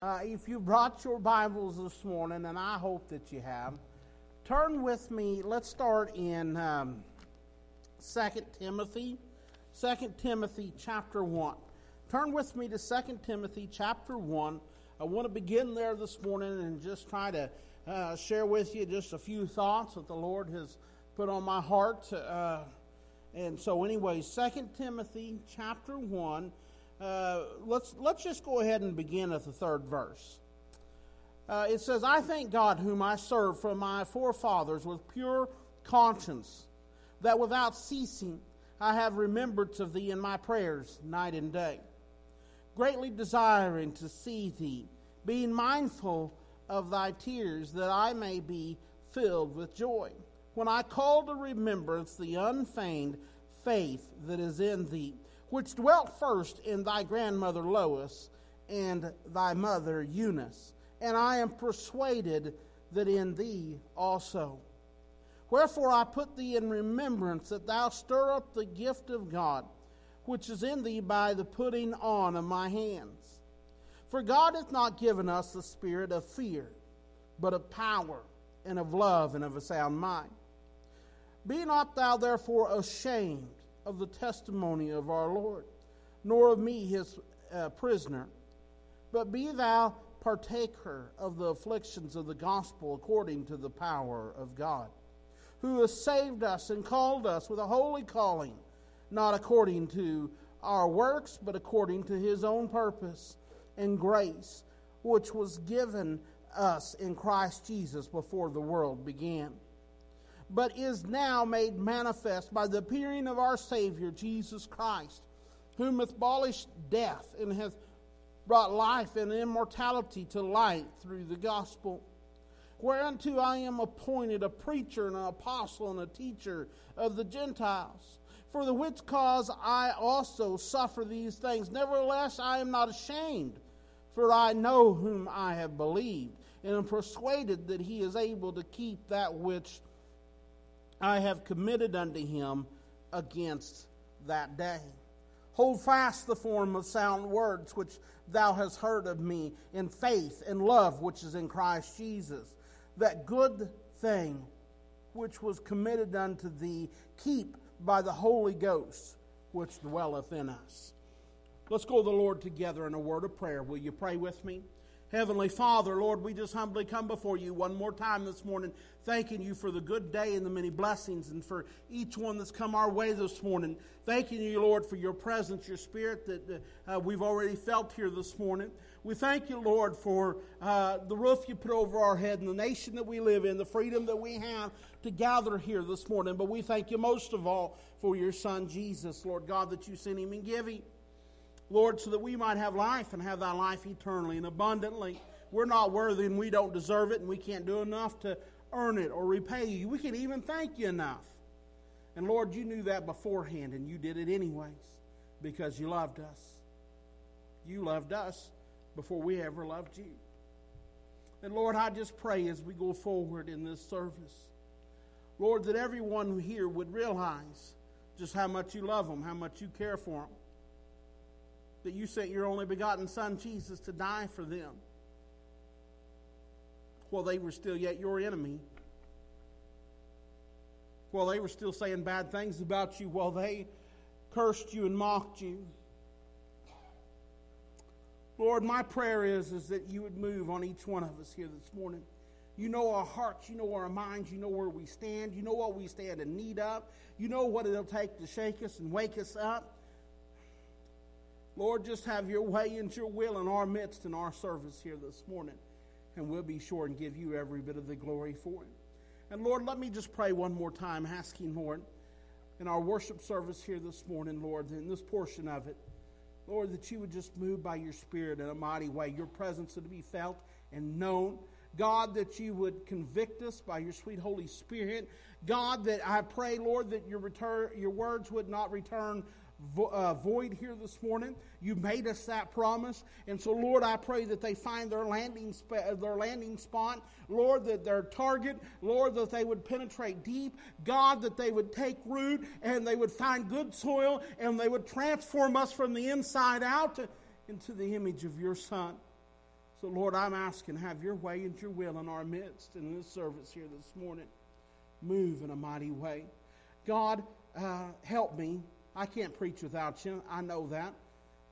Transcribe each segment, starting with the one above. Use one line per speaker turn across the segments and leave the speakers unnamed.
Uh, if you brought your Bibles this morning, and I hope that you have, turn with me. Let's start in um, 2 Timothy. 2 Timothy chapter 1. Turn with me to 2 Timothy chapter 1. I want to begin there this morning and just try to uh, share with you just a few thoughts that the Lord has put on my heart. Uh, and so, anyway, 2 Timothy chapter 1 uh, let's, let's just go ahead and begin at the third verse. Uh, it says, I thank God, whom I serve from my forefathers with pure conscience, that without ceasing I have remembrance of thee in my prayers night and day, greatly desiring to see thee, being mindful of thy tears, that I may be filled with joy. When I call to remembrance the unfeigned faith that is in thee, which dwelt first in thy grandmother Lois and thy mother Eunice, and I am persuaded that in thee also. Wherefore I put thee in remembrance that thou stir up the gift of God, which is in thee by the putting on of my hands. For God hath not given us the spirit of fear, but of power, and of love, and of a sound mind. Be not thou therefore ashamed of the testimony of our Lord, nor of me his uh, prisoner. But be thou partaker of the afflictions of the gospel according to the power of God, who has saved us and called us with a holy calling, not according to our works, but according to his own purpose and grace, which was given us in Christ Jesus before the world began but is now made manifest by the appearing of our Savior, Jesus Christ, whom hath abolished death and hath brought life and immortality to light through the gospel. Whereunto I am appointed a preacher and an apostle and a teacher of the Gentiles. For the which cause I also suffer these things. Nevertheless, I am not ashamed, for I know whom I have believed, and am persuaded that he is able to keep that which I have committed unto him against that day. Hold fast the form of sound words which thou hast heard of me in faith and love which is in Christ Jesus. That good thing which was committed unto thee, keep by the Holy Ghost which dwelleth in us. Let's go to the Lord together in a word of prayer. Will you pray with me? Heavenly Father, Lord, we just humbly come before you one more time this morning, thanking you for the good day and the many blessings, and for each one that's come our way this morning. Thanking you, Lord, for your presence, your spirit that uh, we've already felt here this morning. We thank you, Lord, for uh, the roof you put over our head and the nation that we live in, the freedom that we have to gather here this morning. But we thank you most of all for your Son, Jesus, Lord God, that you sent him and give him. Lord, so that we might have life and have thy life eternally and abundantly. We're not worthy and we don't deserve it and we can't do enough to earn it or repay you. We can't even thank you enough. And Lord, you knew that beforehand and you did it anyways because you loved us. You loved us before we ever loved you. And Lord, I just pray as we go forward in this service, Lord, that everyone here would realize just how much you love them, how much you care for them that you sent your only begotten Son, Jesus, to die for them while they were still yet your enemy, while they were still saying bad things about you, while they cursed you and mocked you. Lord, my prayer is, is that you would move on each one of us here this morning. You know our hearts, you know our minds, you know where we stand, you know what we stand in need of, you know what it'll take to shake us and wake us up. Lord, just have your way and your will in our midst in our service here this morning. And we'll be sure and give you every bit of the glory for it. And Lord, let me just pray one more time, asking, Lord, in our worship service here this morning, Lord, in this portion of it, Lord, that you would just move by your Spirit in a mighty way. Your presence would be felt and known. God, that you would convict us by your sweet Holy Spirit. God, that I pray, Lord, that your return, your words would not return vo- uh, void here this morning. You made us that promise. And so, Lord, I pray that they find their landing, sp- uh, their landing spot. Lord, that their target, Lord, that they would penetrate deep. God, that they would take root and they would find good soil and they would transform us from the inside out to, into the image of your Son. So, Lord, I'm asking, have your way and your will in our midst in this service here this morning. Move in a mighty way. God, uh, help me. I can't preach without you. I know that.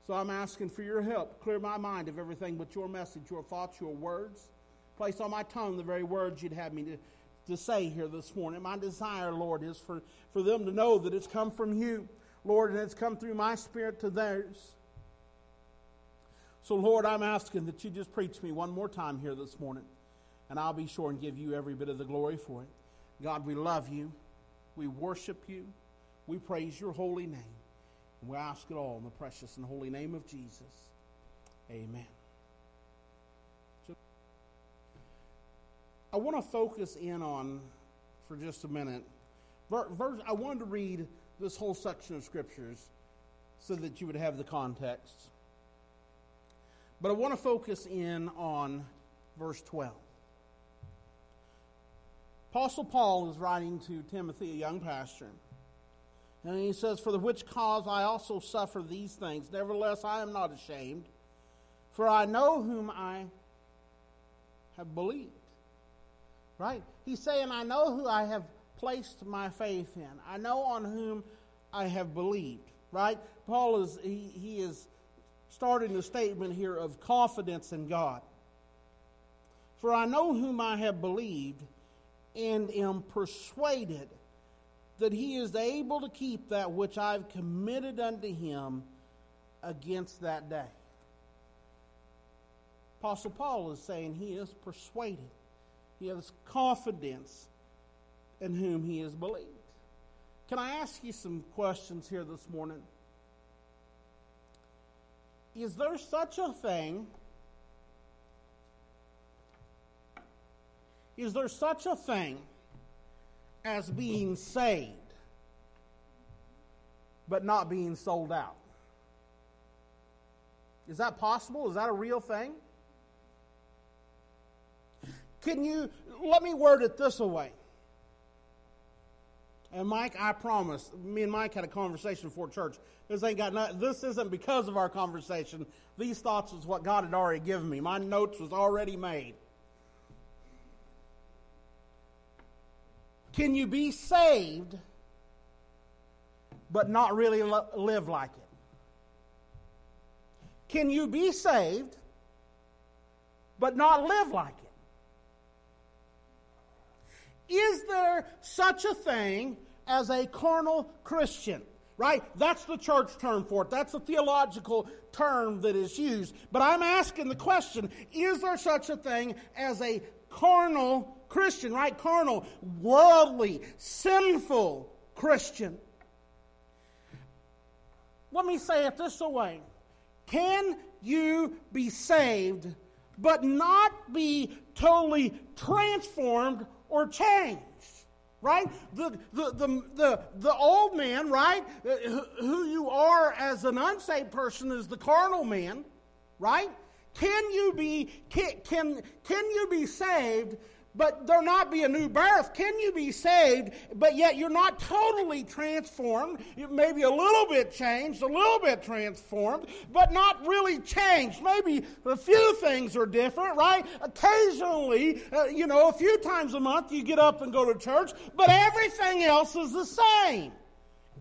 So I'm asking for your help. Clear my mind of everything but your message, your thoughts, your words. Place on my tongue the very words you'd have me to, to say here this morning. My desire, Lord, is for, for them to know that it's come from you, Lord, and it's come through my spirit to theirs. So, Lord, I'm asking that you just preach me one more time here this morning, and I'll be sure and give you every bit of the glory for it. God, we love you. We worship you. We praise your holy name. And we ask it all in the precious and holy name of Jesus. Amen. I want to focus in on, for just a minute, verse, I wanted to read this whole section of scriptures so that you would have the context. But I want to focus in on verse 12. Apostle Paul is writing to Timothy, a young pastor. And he says, For the which cause I also suffer these things. Nevertheless, I am not ashamed, for I know whom I have believed. Right? He's saying, I know who I have placed my faith in. I know on whom I have believed. Right? Paul is, he, he is starting a statement here of confidence in God. For I know whom I have believed and am persuaded that he is able to keep that which I've committed unto him against that day. Apostle Paul is saying he is persuaded, he has confidence in whom he has believed. Can I ask you some questions here this morning? Is there such a thing? Is there such a thing as being saved but not being sold out? Is that possible? Is that a real thing? Can you, let me word it this way. And Mike, I promise, me and Mike had a conversation before church. This ain't got nothing, this isn't because of our conversation. These thoughts was what God had already given me. My notes was already made. Can you be saved but not really lo- live like it? Can you be saved but not live like it? Is there such a thing as a carnal Christian? Right? That's the church term for it. That's a theological term that is used. But I'm asking the question is there such a thing as a carnal Christian, right? Carnal, worldly, sinful Christian. Let me say it this way Can you be saved but not be totally transformed or changed? Right? The, the, the, the, the old man, right? Uh, who you are as an unsaved person is the carnal man, right? Can you be, can, can, can you be saved but there not be a new birth? Can you be saved, but yet you're not totally transformed? Maybe a little bit changed, a little bit transformed, but not really changed. Maybe a few things are different, right? Occasionally, uh, you know, a few times a month you get up and go to church, but everything else is the same.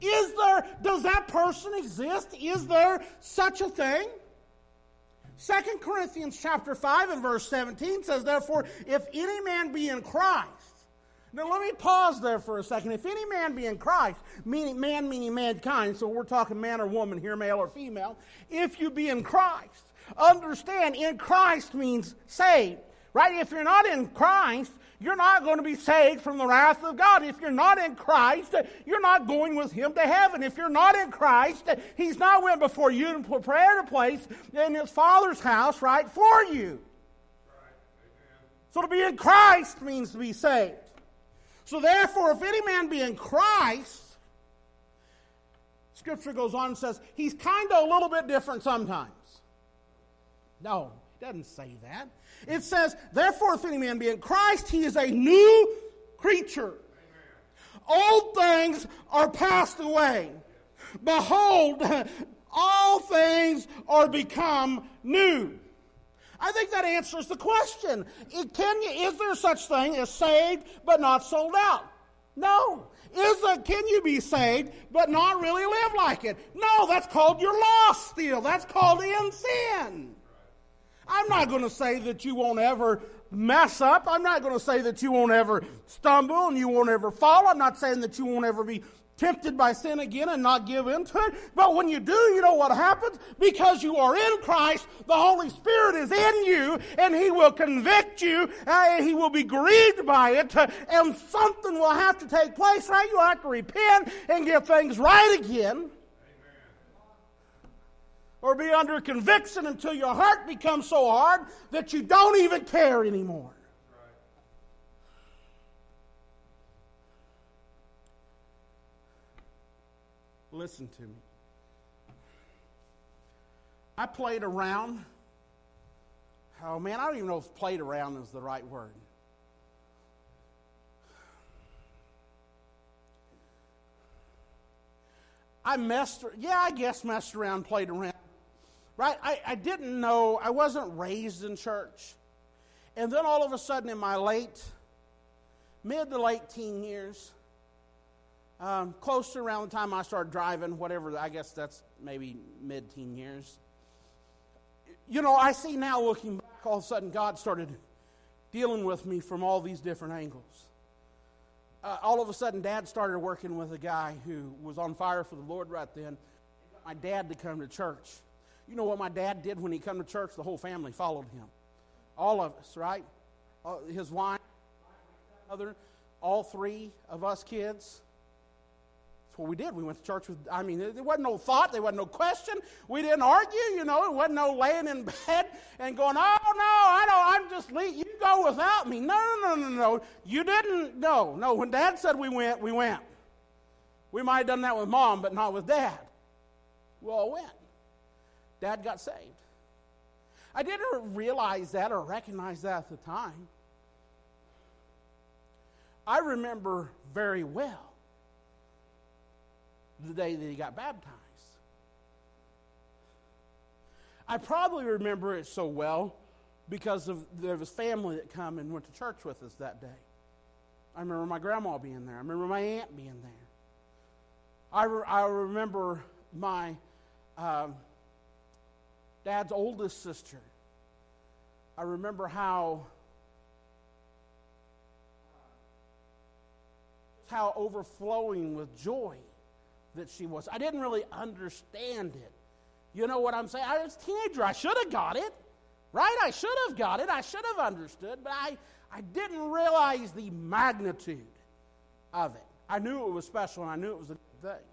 Is there, does that person exist? Is there such a thing? Second Corinthians chapter 5 and verse 17 says, Therefore, if any man be in Christ, now let me pause there for a second. If any man be in Christ, meaning man meaning mankind, so we're talking man or woman here, male or female, if you be in Christ, understand in Christ means saved. Right? If you're not in Christ, you're not going to be saved from the wrath of God. If you're not in Christ, you're not going with Him to heaven. If you're not in Christ, He's not went before you and prepared a place in His Father's house, right, for you. So to be in Christ means to be saved. So therefore, if any man be in Christ, Scripture goes on and says he's kind of a little bit different sometimes. No, it doesn't say that. It says, Therefore, if any man be in Christ, he is a new creature. Old things are passed away. Behold, all things are become new. I think that answers the question. Can you, is there such thing as saved but not sold out? No. Is there, can you be saved but not really live like it? No, that's called you're lost still. That's called in sin. I'm not going to say that you won't ever mess up. I'm not going to say that you won't ever stumble and you won't ever fall. I'm not saying that you won't ever be tempted by sin again and not give in to it. But when you do, you know what happens? Because you are in Christ, the Holy Spirit is in you, and He will convict you, uh, He will be grieved by it, and something will have to take place, right? You'll have to repent and get things right again. Or be under conviction until your heart becomes so hard that you don't even care anymore. Listen to me. I played around. Oh man, I don't even know if played around is the right word. I messed, yeah, I guess messed around, played around. Right? I, I didn't know, I wasn't raised in church. And then all of a sudden in my late, mid to late teen years, um, close to around the time I started driving, whatever, I guess that's maybe mid teen years. You know, I see now looking back, all of a sudden God started dealing with me from all these different angles. Uh, all of a sudden, Dad started working with a guy who was on fire for the Lord right then. My dad to come to church. You know what my dad did when he come to church? The whole family followed him. All of us, right? Uh, his wife, mother, all three of us kids That's what we did. We went to church with, I mean, there wasn't no thought, there wasn't no question. We didn't argue, you know, it wasn't no laying in bed and going, oh, no, I don't, I'm just, leave. you go without me. No, no, no, no, no. You didn't, no, no. When dad said we went, we went. We might have done that with mom, but not with dad. We all went. Dad got saved. I didn't realize that or recognize that at the time. I remember very well the day that he got baptized. I probably remember it so well because of there was family that come and went to church with us that day. I remember my grandma being there. I remember my aunt being there. I, re- I remember my uh, dad's oldest sister. I remember how how overflowing with joy that she was. I didn't really understand it. You know what I'm saying? I was a teenager. I should have got it, right? I should have got it. I should have understood, but I, I didn't realize the magnitude of it. I knew it was special and I knew it was a good thing.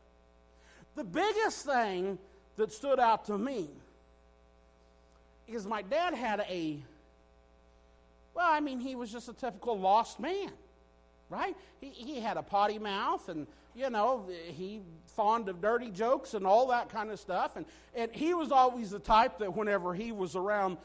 The biggest thing that stood out to me is my dad had a, well, I mean, he was just a typical lost man, right? He, he had a potty mouth and you know, he fond of dirty jokes and all that kind of stuff. And, and he was always the type that whenever he was around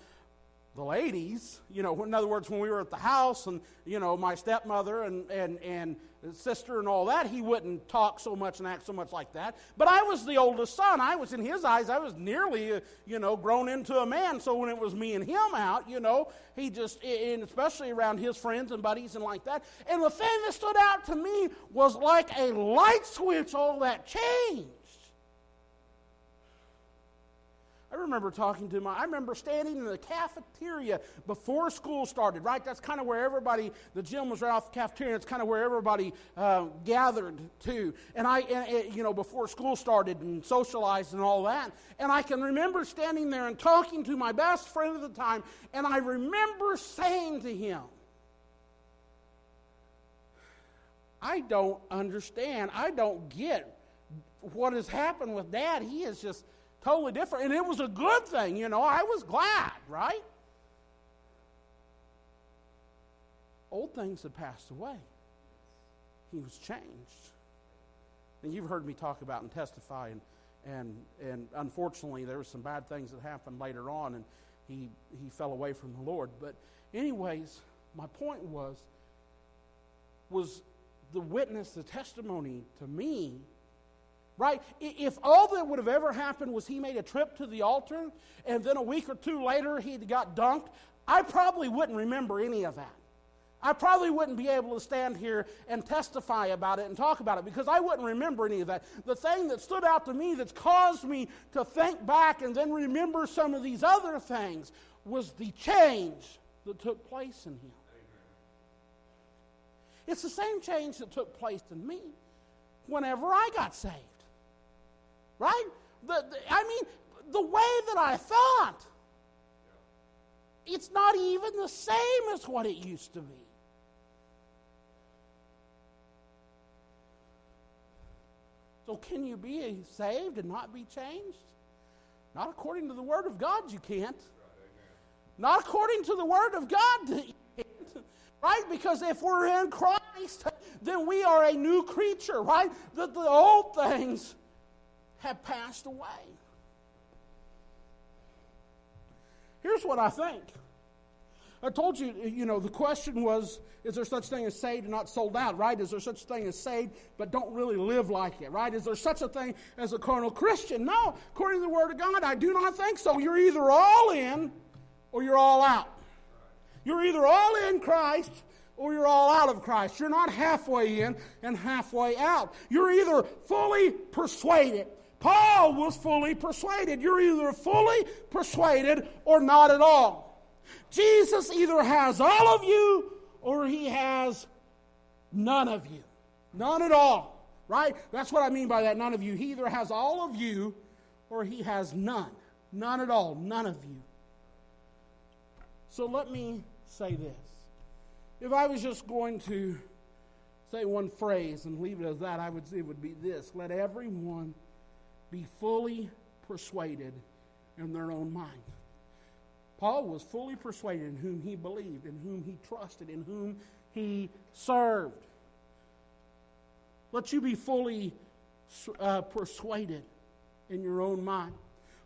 the ladies, you know, in other words, when we were at the house and, you know, my stepmother and, and, and sister and all that, he wouldn't talk so much and act so much like that. But I was the oldest son. I was, in his eyes, I was nearly, uh, you know, grown into a man. So when it was me and him out, you know, he just, and especially around his friends and buddies and like that. And the thing that stood out to me was like a light switch, all that changed. I remember talking to my, I remember standing in the cafeteria before school started, right? That's kind of where everybody, the gym was right off the cafeteria, it's kind of where everybody uh, gathered to. And I, and, you know, before school started and socialized and all that. And I can remember standing there and talking to my best friend at the time, and I remember saying to him, I don't understand. I don't get what has happened with dad. He is just totally different. And it was a good thing, you know. I was glad, right? Old things had passed away. He was changed. And you've heard me talk about and testify, and, and, and unfortunately, there were some bad things that happened later on, and he, he fell away from the Lord. But, anyways, my point was, was the witness, the testimony to me right? If all that would have ever happened was he made a trip to the altar and then a week or two later he got dunked, I probably wouldn't remember any of that. I probably wouldn't be able to stand here and testify about it and talk about it because I wouldn't remember any of that. The thing that stood out to me that's caused me to think back and then remember some of these other things was the change that took place in him. It's the same change that took place in me whenever I got saved. Right? The, the, I mean, the way that I thought, it's not even the same as what it used to be. So, can you be saved and not be changed? Not according to the Word of God, you can't. Not according to the Word of God, you can't. Right? Because if we're in Christ, then we are a new creature, right? That the old things have passed away. Here's what I think. I told you, you know, the question was is there such thing as saved and not sold out, right? Is there such thing as saved but don't really live like it, right? Is there such a thing as a carnal Christian? No, according to the Word of God, I do not think so. You're either all in or you're all out. You're either all in Christ or you're all out of Christ. You're not halfway in and halfway out. You're either fully persuaded. Paul was fully persuaded. You're either fully persuaded or not at all. Jesus either has all of you or he has none of you. None at all. Right? That's what I mean by that, none of you. He either has all of you or he has none. None at all. None of you. So let me say this. If I was just going to say one phrase and leave it as that, I would say it would be this let everyone be fully persuaded in their own mind. Paul was fully persuaded in whom he believed, in whom he trusted, in whom he served. Let you be fully uh, persuaded in your own mind,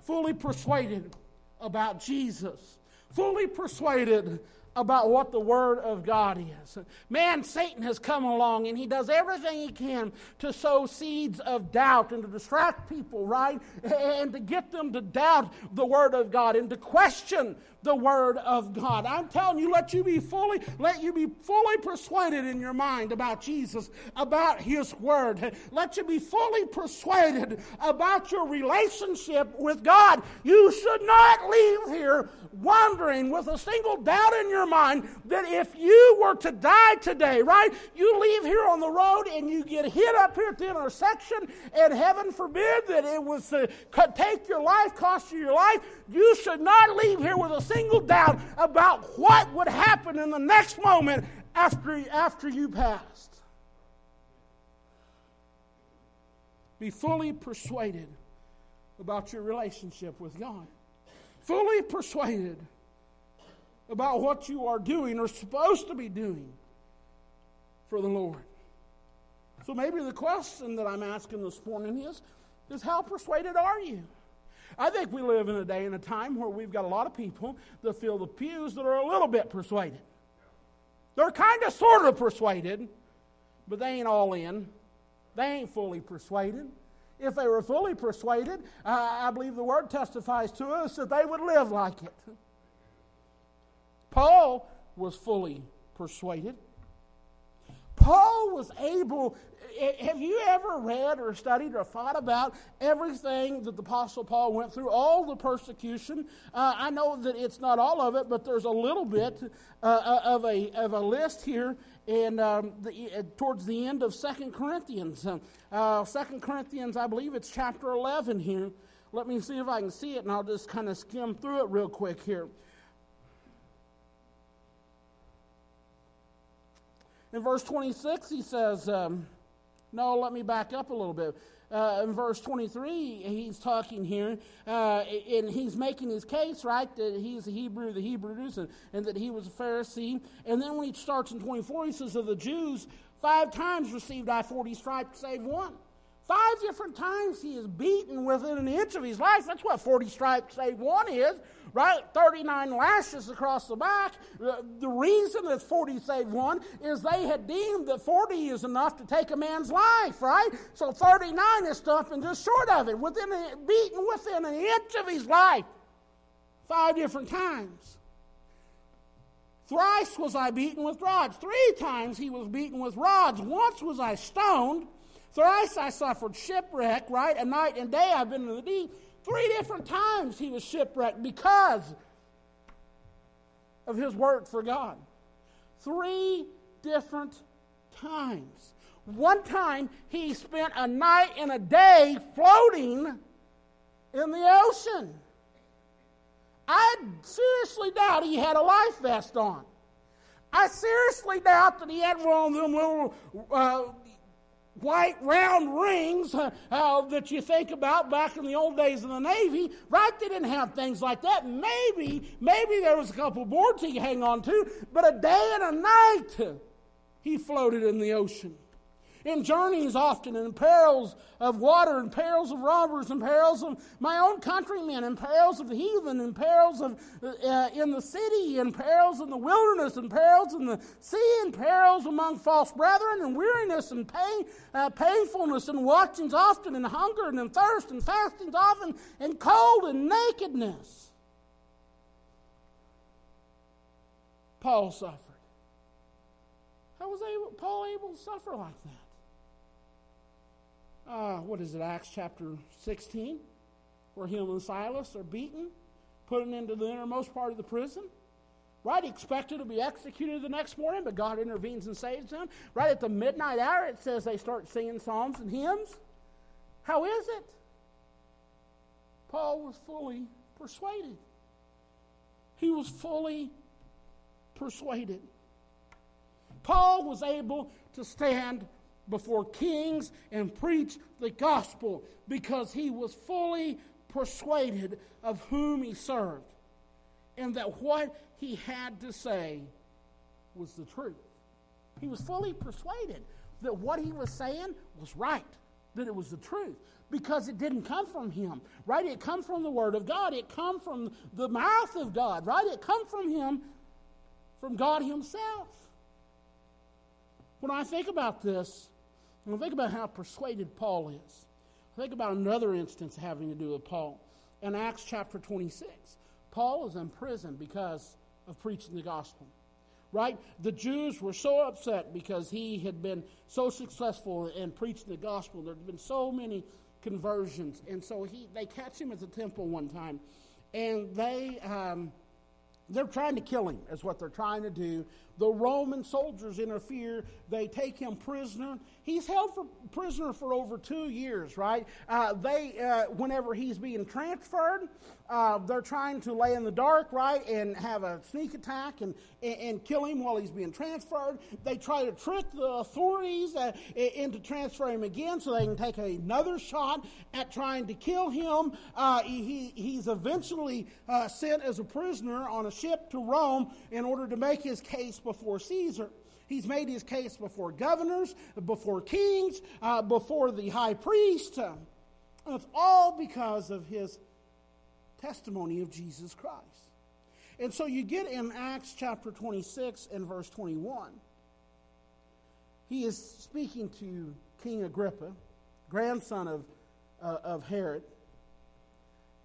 fully persuaded about Jesus, fully persuaded about what the Word of God is. Man, Satan has come along and he does everything he can to sow seeds of doubt and to distract people, right? And to get them to doubt the Word of God and to question the Word of God. I'm telling you, let you be fully, let you be fully persuaded in your mind about Jesus, about His Word. Let you be fully persuaded about your relationship with God. You should not leave here wondering with a single doubt in your mind that if you were to die today, right? You leave here on the road and you get hit up here at the intersection, and heaven forbid that it was to take your life, cost you your life. You should not leave here with a single doubt about what would happen in the next moment after, after you passed. Be fully persuaded about your relationship with God. Fully persuaded about what you are doing or supposed to be doing for the Lord. So maybe the question that I'm asking this morning is, is how persuaded are you? I think we live in a day and a time where we've got a lot of people that fill the pews that are a little bit persuaded. They're kind of sort of persuaded, but they ain't all in. They ain't fully persuaded. If they were fully persuaded, uh, I believe the word testifies to us that they would live like it. Paul was fully persuaded. Paul was able have you ever read or studied or thought about everything that the Apostle Paul went through, all the persecution? Uh, I know that it's not all of it, but there's a little bit uh, uh of, a, of a list here and um, the, uh, towards the end of Second Corinthians. Uh, Second Corinthians, I believe it's chapter 11 here. Let me see if I can see it, and I'll just kind of skim through it real quick here. In verse 26, he says, um, no, let me back up a little bit. Uh, in verse 23, he's talking here, uh, and he's making his case, right, that he's a Hebrew, the Hebrews, and, and that he was a Pharisee. And then when he starts in 24, he says, Of the Jews, five times received I 40 stripes, save one. Five different times he is beaten within an inch of his life. That's what 40 stripes save one is, right? 39 lashes across the back. The, reason that 40 save one is they had deemed that 40 is enough to take a man's life, right? So 39 is stopping just short of it, within a, beaten within an inch of his life. Five different times. Thrice was I beaten with rods. Three times he was beaten with rods. Once was I stoned. Thrice I suffered shipwreck, right? A night and day I've been in the deep. Three different times he was shipwrecked because of his work for God. Three different times. One time he spent a night and a day floating in the ocean. I seriously doubt he had a life vest on. I seriously doubt that he had one of them little uh, white round rings uh, uh, that you think about back in the old days of the Navy, right? They didn't have things like that. Maybe, maybe there was a couple boards he could hang on to, but a day and a night he floated in the ocean in journeys often, in perils of water, in perils of robbers, in perils of my own countrymen, in perils of the heathen, in perils of uh, in the city, in perils in the wilderness, in perils in the sea, in perils among false brethren, and weariness and pain, uh, painfulness, and watchings often, and hunger and, and thirst, and fastings often, and cold and nakedness. Paul suffered. How was Paul able to suffer like that? Uh, what is it, Acts chapter 16, where him and Silas are beaten, put into the innermost part of the prison. Right, expected to be executed the next morning, but God intervenes and saves them. Right at the midnight hour, it says they start singing psalms and hymns. How is it? Paul was fully persuaded. He was fully persuaded. Paul was able to stand before kings and preach the gospel because he was fully persuaded of whom he served and that what he had to say was the truth. He was fully persuaded that what he was saying was right, that it was the truth because it didn't come from him, right? It come from the word of God. It come from the mouth of God, right? It come from him from God himself. When I think about this, think about how persuaded Paul is. Think about another instance having to do with Paul. In Acts chapter 26, Paul is in prison because of preaching the gospel. Right? The Jews were so upset because he had been so successful in preaching the gospel. There had been so many conversions. And so he, they catch him at the temple one time. And they, um, they're trying to kill him, is what they're trying to do. The Roman soldiers interfere. They take him prisoner. He's held for prisoner for over two years, right? Uh, they, uh, whenever he's being transferred, uh, they're trying to lay in the dark, right, and have a sneak attack and, and, and, kill him while he's being transferred. They try to trick the authorities uh, into transferring him again so they can take another shot at trying to kill him. Uh, he, he's eventually uh, sent as a prisoner on a ship to Rome in order to make his case before Caesar. He's made his case before governors, before kings, uh, before the high priest. Uh, it's all because of his testimony of Jesus Christ. And so you get in Acts chapter 26 and verse 21. He is speaking to King Agrippa, grandson of, uh, of Herod.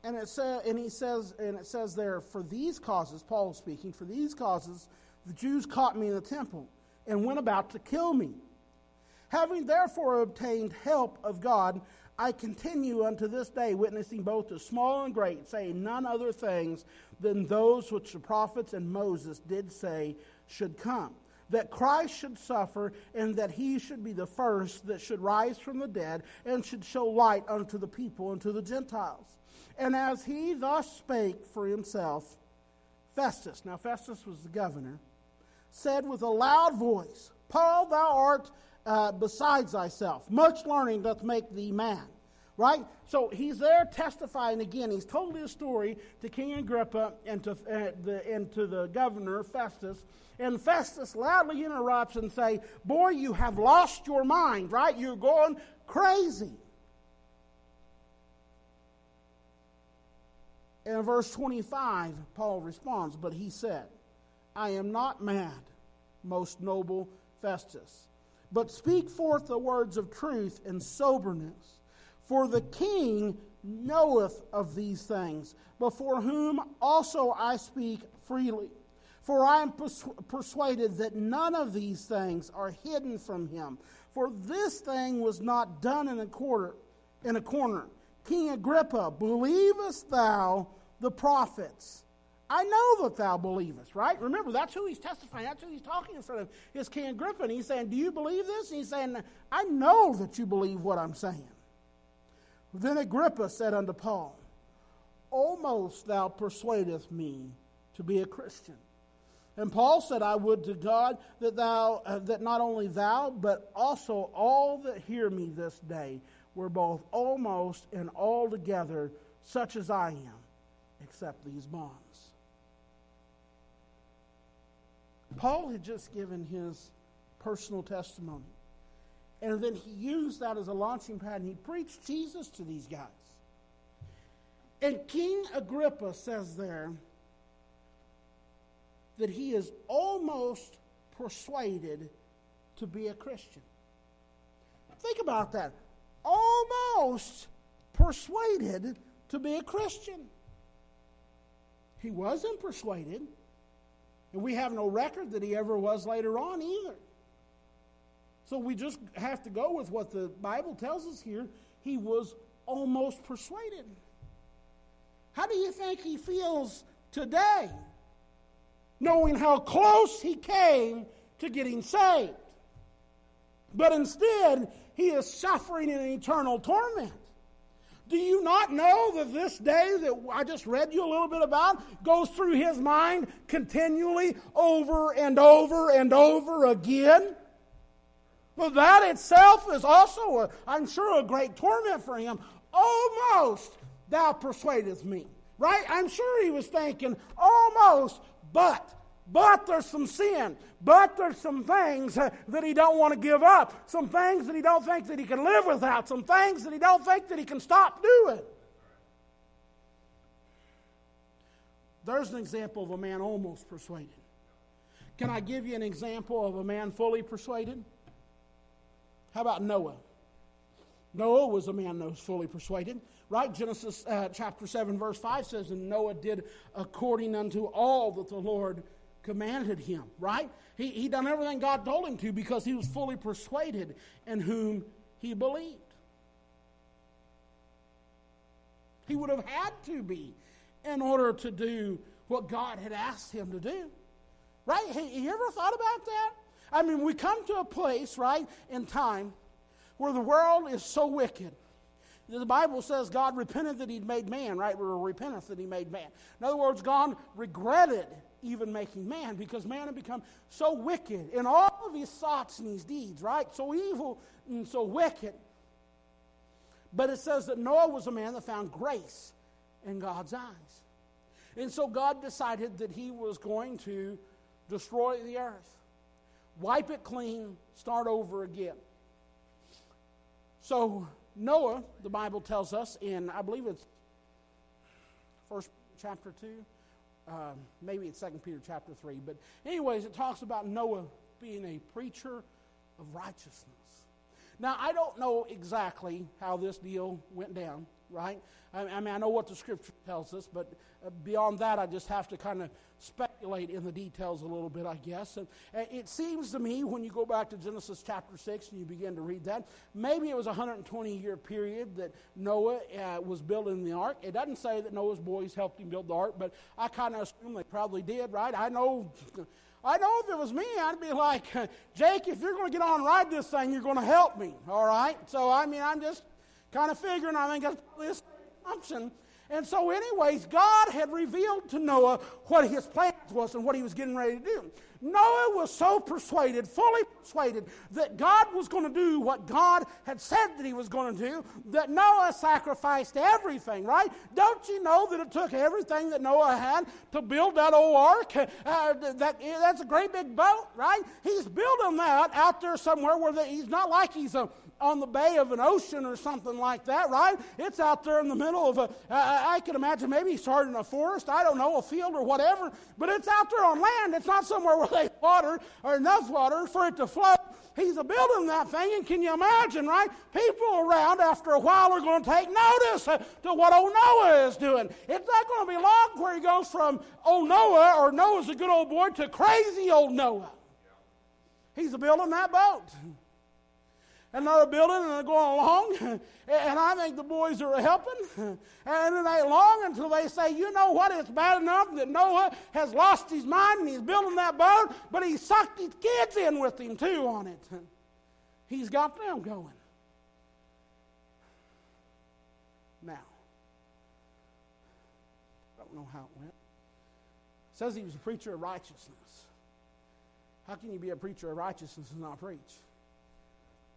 And, it sa- and he says, and it says there, for these causes, Paul is speaking, for these causes, the Jews caught me in the temple and went about to kill me. Having therefore obtained help of God, I continue unto this day, witnessing both to small and great, saying none other things than those which the prophets and Moses did say should come. That Christ should suffer, and that he should be the first that should rise from the dead, and should show light unto the people and to the Gentiles. And as he thus spake for himself, Festus, now Festus was the governor, said with a loud voice, Paul, thou art uh, besides thyself. Much learning doth make thee man." Right? So he's there testifying again. He's told his story to King Agrippa and to, uh, the, and to the governor, Festus. And Festus loudly interrupts and say, Boy, you have lost your mind, right? You're going crazy. And in verse 25, Paul responds, But he said, I am not mad, most noble Festus, but speak forth the words of truth and soberness. For the king knoweth of these things, before whom also I speak freely. For I am persuaded that none of these things are hidden from him. For this thing was not done in a quarter, in a corner. King Agrippa, believest thou the prophets? I know that thou believest, right? Remember, that's who he's testifying. That's who he's talking in front of. Is Agrippa. And he's saying, Do you believe this? And he's saying, I know that you believe what I'm saying. Then Agrippa said unto Paul, Almost thou persuadest me to be a Christian. And Paul said, I would to God that thou uh, that not only thou, but also all that hear me this day were both almost and altogether such as I am, except these bonds. Paul had just given his personal testimony. And then he used that as a launching pad and he preached Jesus to these guys. And King Agrippa says there that he is almost persuaded to be a Christian. Think about that. Almost persuaded to be a Christian. He wasn't persuaded, and we have no record that he ever was later on either. So we just have to go with what the Bible tells us here. He was almost persuaded. How do you think he feels today, knowing how close he came to getting saved? But instead, he is suffering in eternal torment. Do you not know that this day that I just read you a little bit about goes through his mind continually over and over and over again? Well, that itself is also, i I'm sure, a great torment for him. Almost thou persuadest me. Right? I'm sure he was thinking, almost, but, but there's some sin. But there's some things that he don't want to give up. Some things that he don't think that he can live without. Some things that he don't think that he can stop doing. There's an example of a man almost persuaded. Can I give you an example of a man fully persuaded? How about Noah? Noah was a man that was fully persuaded, right? Genesis uh, chapter 7, verse 5 says, And Noah did according unto all that the Lord commanded him, right? He, he done everything God told him to because he was fully persuaded in whom he believed. He would have had to be in order to do what God had asked him to do. Right? Have you ever thought about that? I mean, we come to a place, right, in time where the world is so wicked. The Bible says God repented that He'd made man, right? Or repenteth that He made man. In other words, God regretted even making man because man had become so wicked in all of his thoughts and his deeds, right? So evil and so wicked. But it says that Noah was a man that found grace in God's eyes. And so God decided that He was going to destroy the earth wipe it clean, start over again. So, Noah, the Bible tells us in, I believe it's first chapter 2, um, maybe it's Second Peter chapter 3. But, anyways, it talks about Noah being a preacher of righteousness. Now, I don't know exactly how this deal went down, right? I, I mean, I know what the scripture tells us, but uh, beyond that, I just have to kind of speculate in the details a little bit, I guess. And it seems to me, when you go back to Genesis chapter 6 and you begin to read that, maybe it was a 120 year period that Noah uh, was building the ark. It doesn't say that Noah's boys helped him build the ark, but I kind of assume they probably did, right? I know. I know if it was me, I'd be like, Jake, if you're going to get on ride this thing, you're going to help me, all right? So, I mean, I'm just kind of figuring, I think that's probably a assumption and so, anyways, God had revealed to Noah what his plans was and what he was getting ready to do. Noah was so persuaded, fully persuaded, that God was going to do what God had said that he was going to do, that Noah sacrificed everything, right? Don't you know that it took everything that Noah had to build that old ark? Uh, that, that's a great big boat, right? He's building that out there somewhere where the, he's not like he's a on the bay of an ocean or something like that, right? It's out there in the middle of a, I can imagine maybe he started in a forest, I don't know, a field or whatever, but it's out there on land. It's not somewhere where they water or enough water for it to float. He's building that thing, and can you imagine, right? People around after a while are going to take notice to what old Noah is doing. It's not going to be long where he goes from old Noah, or Noah's a good old boy, to crazy old Noah. He's building that boat another building and they're going along. And I think the boys are helping. And it ain't long until they say, you know what, it's bad enough that Noah has lost his mind and he's building that boat, but he sucked his kids in with him too on it. He's got them going. Now, I don't know how it went. It says he was a preacher of righteousness. How can you be a preacher of righteousness and not preach?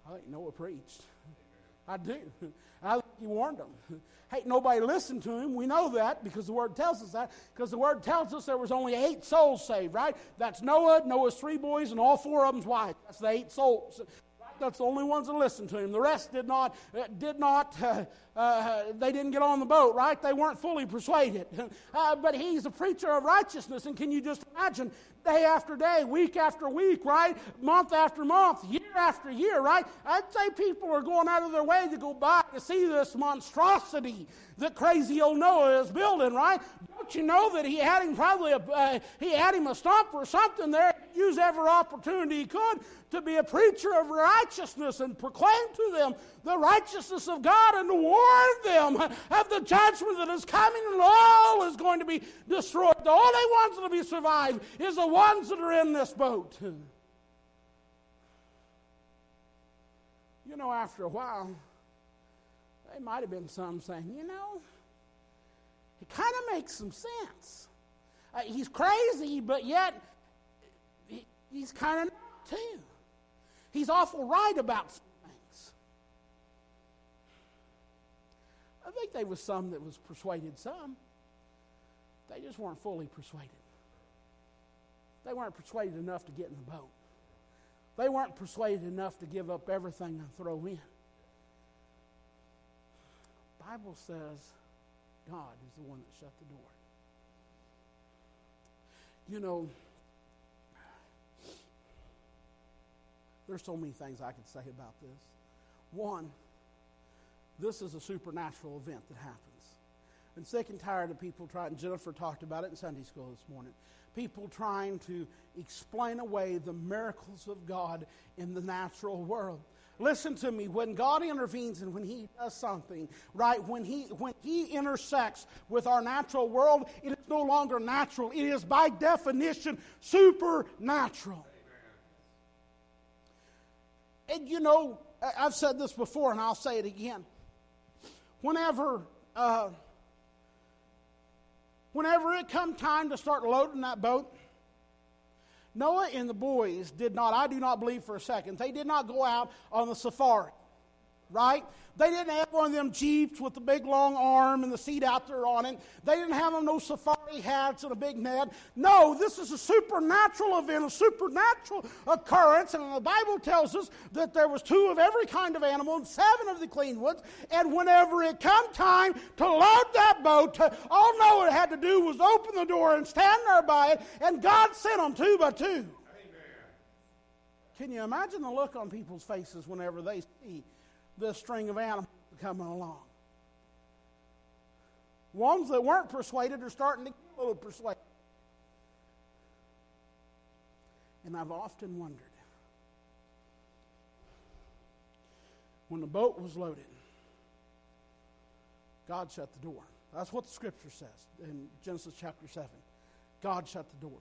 I think Noah preached. I do. I think he warned them. Hey, nobody listened to him. We know that because the Word tells us that. Because the Word tells us there was only eight souls saved, right? That's Noah, Noah's three boys, and all four of them's wives. That's the eight souls. That's the only ones that listened to him. The rest did not, uh, did not, uh, uh, they didn't get on the boat, right? They weren't fully persuaded. Uh, but he's a preacher of righteousness, and can you just imagine day after day, week after week, right? Month after month, year after year, right? I'd say people are going out of their way to go by to see this monstrosity that crazy old Noah is building, right? Don't you know that he had him probably a, uh, he had him a stump or something there? Use every opportunity he could to be a preacher of righteousness and proclaim to them the righteousness of God and warn them of the judgment that is coming and all is going to be destroyed. The only ones that will be survived is the ones that are in this boat. You know, after a while, there might have been some saying, you know, it kind of makes some sense. Uh, he's crazy, but yet he's kind of too. He's awful right about some things. I think there was some that was persuaded some. They just weren't fully persuaded. They weren't persuaded enough to get in the boat. They weren't persuaded enough to give up everything and throw in. Bible says God is the one that shut the door. You know, there's so many things I could say about this. One, this is a supernatural event that happens. And sick and tired of people trying, Jennifer talked about it in Sunday school this morning people trying to explain away the miracles of God in the natural world. Listen to me, when God intervenes and when He does something, right, when He when He intersects with our natural world, it is no longer natural. It is by definition supernatural. And you know, I've said this before and I'll say it again. Whenever uh, whenever it come time to start loading that boat, Noah and the boys did not, I do not believe for a second, they did not go out on the safari, right? They didn't have one of them Jeeps with the big long arm and the seat out there on it. They didn't have them no safari hats and a big net. No, this is a supernatural event, a supernatural occurrence. And the Bible tells us that there was two of every kind of animal and seven of the clean ones. And whenever it come time to load that boat, all Noah had to do was open the door and stand there by it, and God sent them two by two. Amen. Can you imagine the look on people's faces whenever they see this string of animals coming along. Ones that weren't persuaded are starting to get a little persuaded. And I've often wondered when the boat was loaded, God shut the door. That's what the scripture says in Genesis chapter 7. God shut the door.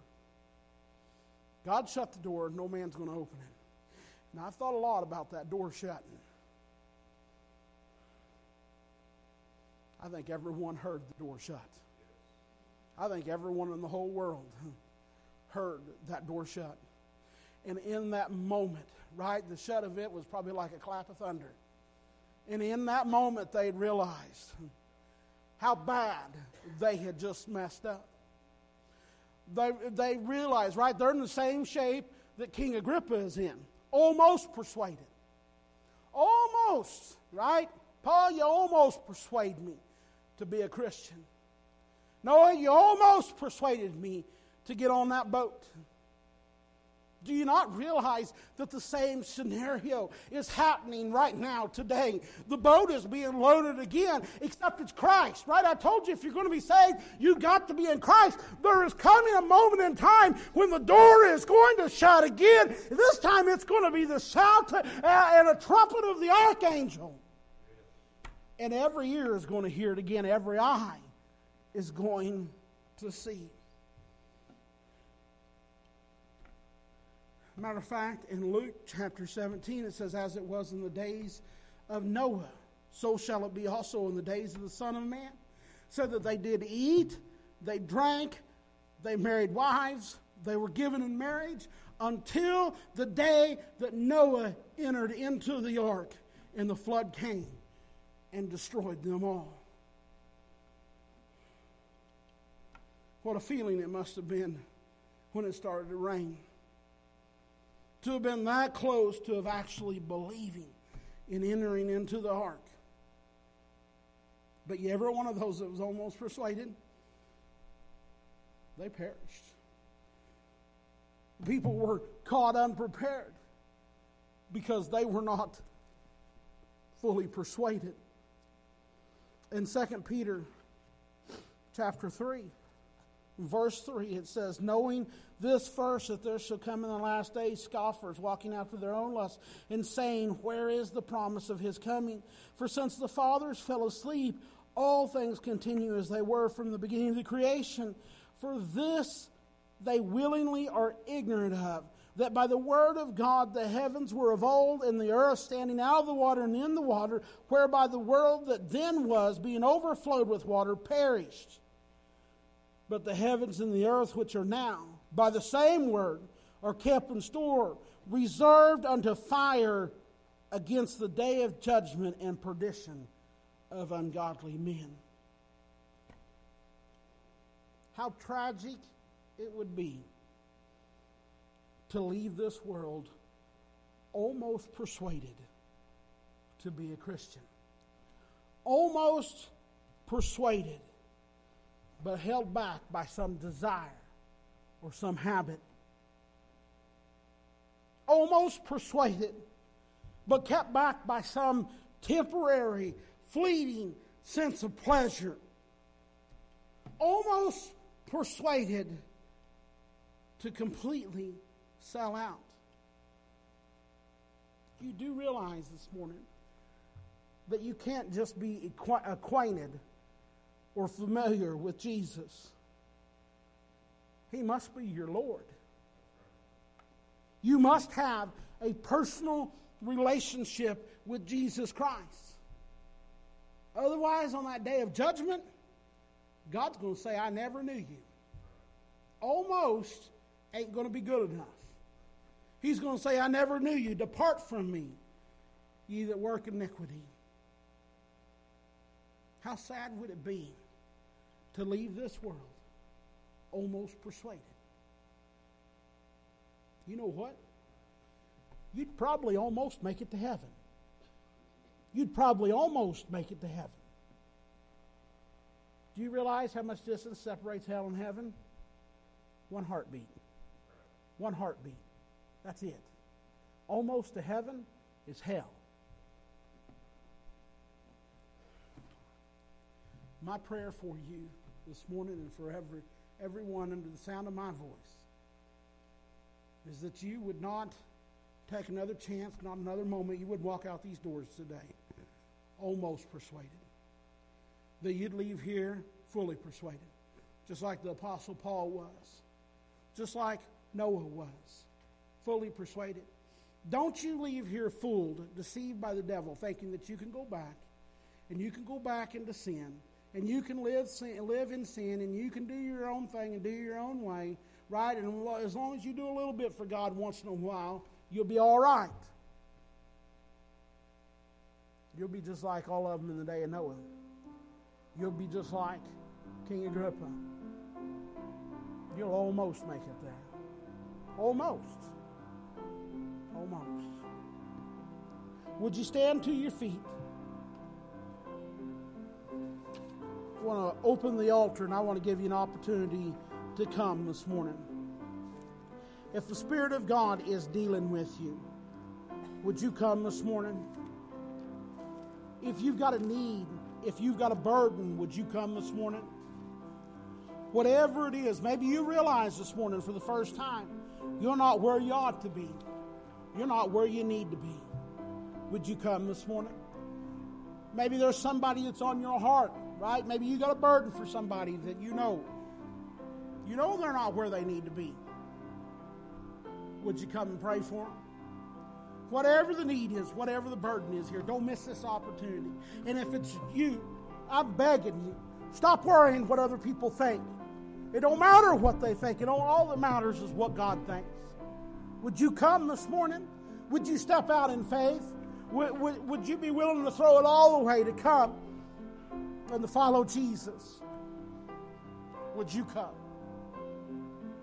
God shut the door, no man's going to open it. Now, I've thought a lot about that door shutting. I think everyone heard the door shut. I think everyone in the whole world heard that door shut. And in that moment, right, the shut of it was probably like a clap of thunder. And in that moment, they realized how bad they had just messed up. They, they realized, right, they're in the same shape that King Agrippa is in, almost persuaded. Almost, right? Paul, you almost persuade me to be a Christian. Noah, you almost persuaded me to get on that boat. Do you not realize that the same scenario is happening right now today? The boat is being loaded again, except it's Christ, right? I told you if you're going to be saved, you've got to be in Christ. There is coming a moment in time when the door is going to shut again. This time it's going to be the shout uh, and a trumpet of the archangel. And every ear is going to hear it again, every eye is going to see. Matter of fact, in Luke chapter 17, it says, As it was in the days of Noah, so shall it be also in the days of the Son of Man. So that they did eat, they drank, they married wives, they were given in marriage until the day that Noah entered into the ark and the flood came and destroyed them all. What a feeling it must have been when it started to rain to have been that close to have actually believing in entering into the ark. But every one of those that was almost persuaded, they perished. People were caught unprepared because they were not fully persuaded. In 2 Peter chapter 3, verse 3, it says, Knowing this first, that there shall come in the last days scoffers walking after their own lusts, and saying, Where is the promise of his coming? For since the fathers fell asleep, all things continue as they were from the beginning of the creation. For this they willingly are ignorant of, that by the word of God the heavens were of old, and the earth standing out of the water and in the water, whereby the world that then was, being overflowed with water, perished. But the heavens and the earth which are now, by the same word are kept in store, reserved unto fire against the day of judgment and perdition of ungodly men. How tragic it would be to leave this world almost persuaded to be a Christian. Almost persuaded, but held back by some desire or some habit. Almost persuaded, but kept back by some temporary, fleeting sense of pleasure. Almost persuaded to completely sell out. You do realize this morning that you can't just be acquainted or familiar with Jesus he must be your Lord. You must have a personal relationship with Jesus Christ. Otherwise, on that day of judgment, God's going to say, I never knew you. Almost ain't going to be good enough. He's going to say, I never knew you. Depart from me, ye that work iniquity. How sad would it be to leave this world almost persuaded. You know what? You'd probably almost make it to heaven. You'd probably almost make it to heaven. Do you realize how much distance separates hell and heaven? One heartbeat. One heartbeat. That's it. Almost to heaven is hell. My prayer for you this morning and forever everyone under the sound of my voice is that you would not take another chance, not another moment. You would walk out these doors today almost persuaded. That you'd leave here fully persuaded, just like the Apostle Paul was, just like Noah was, fully persuaded. Don't you leave here fooled, deceived by the devil, thinking that you can go back and you can go back into sin and you can live sin, live in sin and you can do your own thing and do your own way, right? And as long as you do a little bit for God once in a while, you'll be all right. You'll be just like all of them in the day of Noah. You'll be just like King Agrippa. You'll almost make it there. Almost. Oh, Almost. Would you stand to your feet? I want to open the altar and I want to give you an opportunity to come this morning. If the Spirit of God is dealing with you, would you come this morning? If you've got a need, if you've got a burden, would you come this morning? Whatever it is, maybe you realize this morning for the first time you're not where you ought to be. You're not where you need to be. Would you come this morning? Maybe there's somebody that's on your heart, right? Maybe you got a burden for somebody that you know. You know they're not where they need to be. Would you come and pray for them? Whatever the need is, whatever the burden is here, don't miss this opportunity. And if it's you, I'm begging you, stop worrying what other people think. It don't matter what they think. It all that matters is what God thinks. Would you come this morning? Would you step out in faith? Would, would, would you be willing to throw it all away to come and to follow Jesus? Would you come?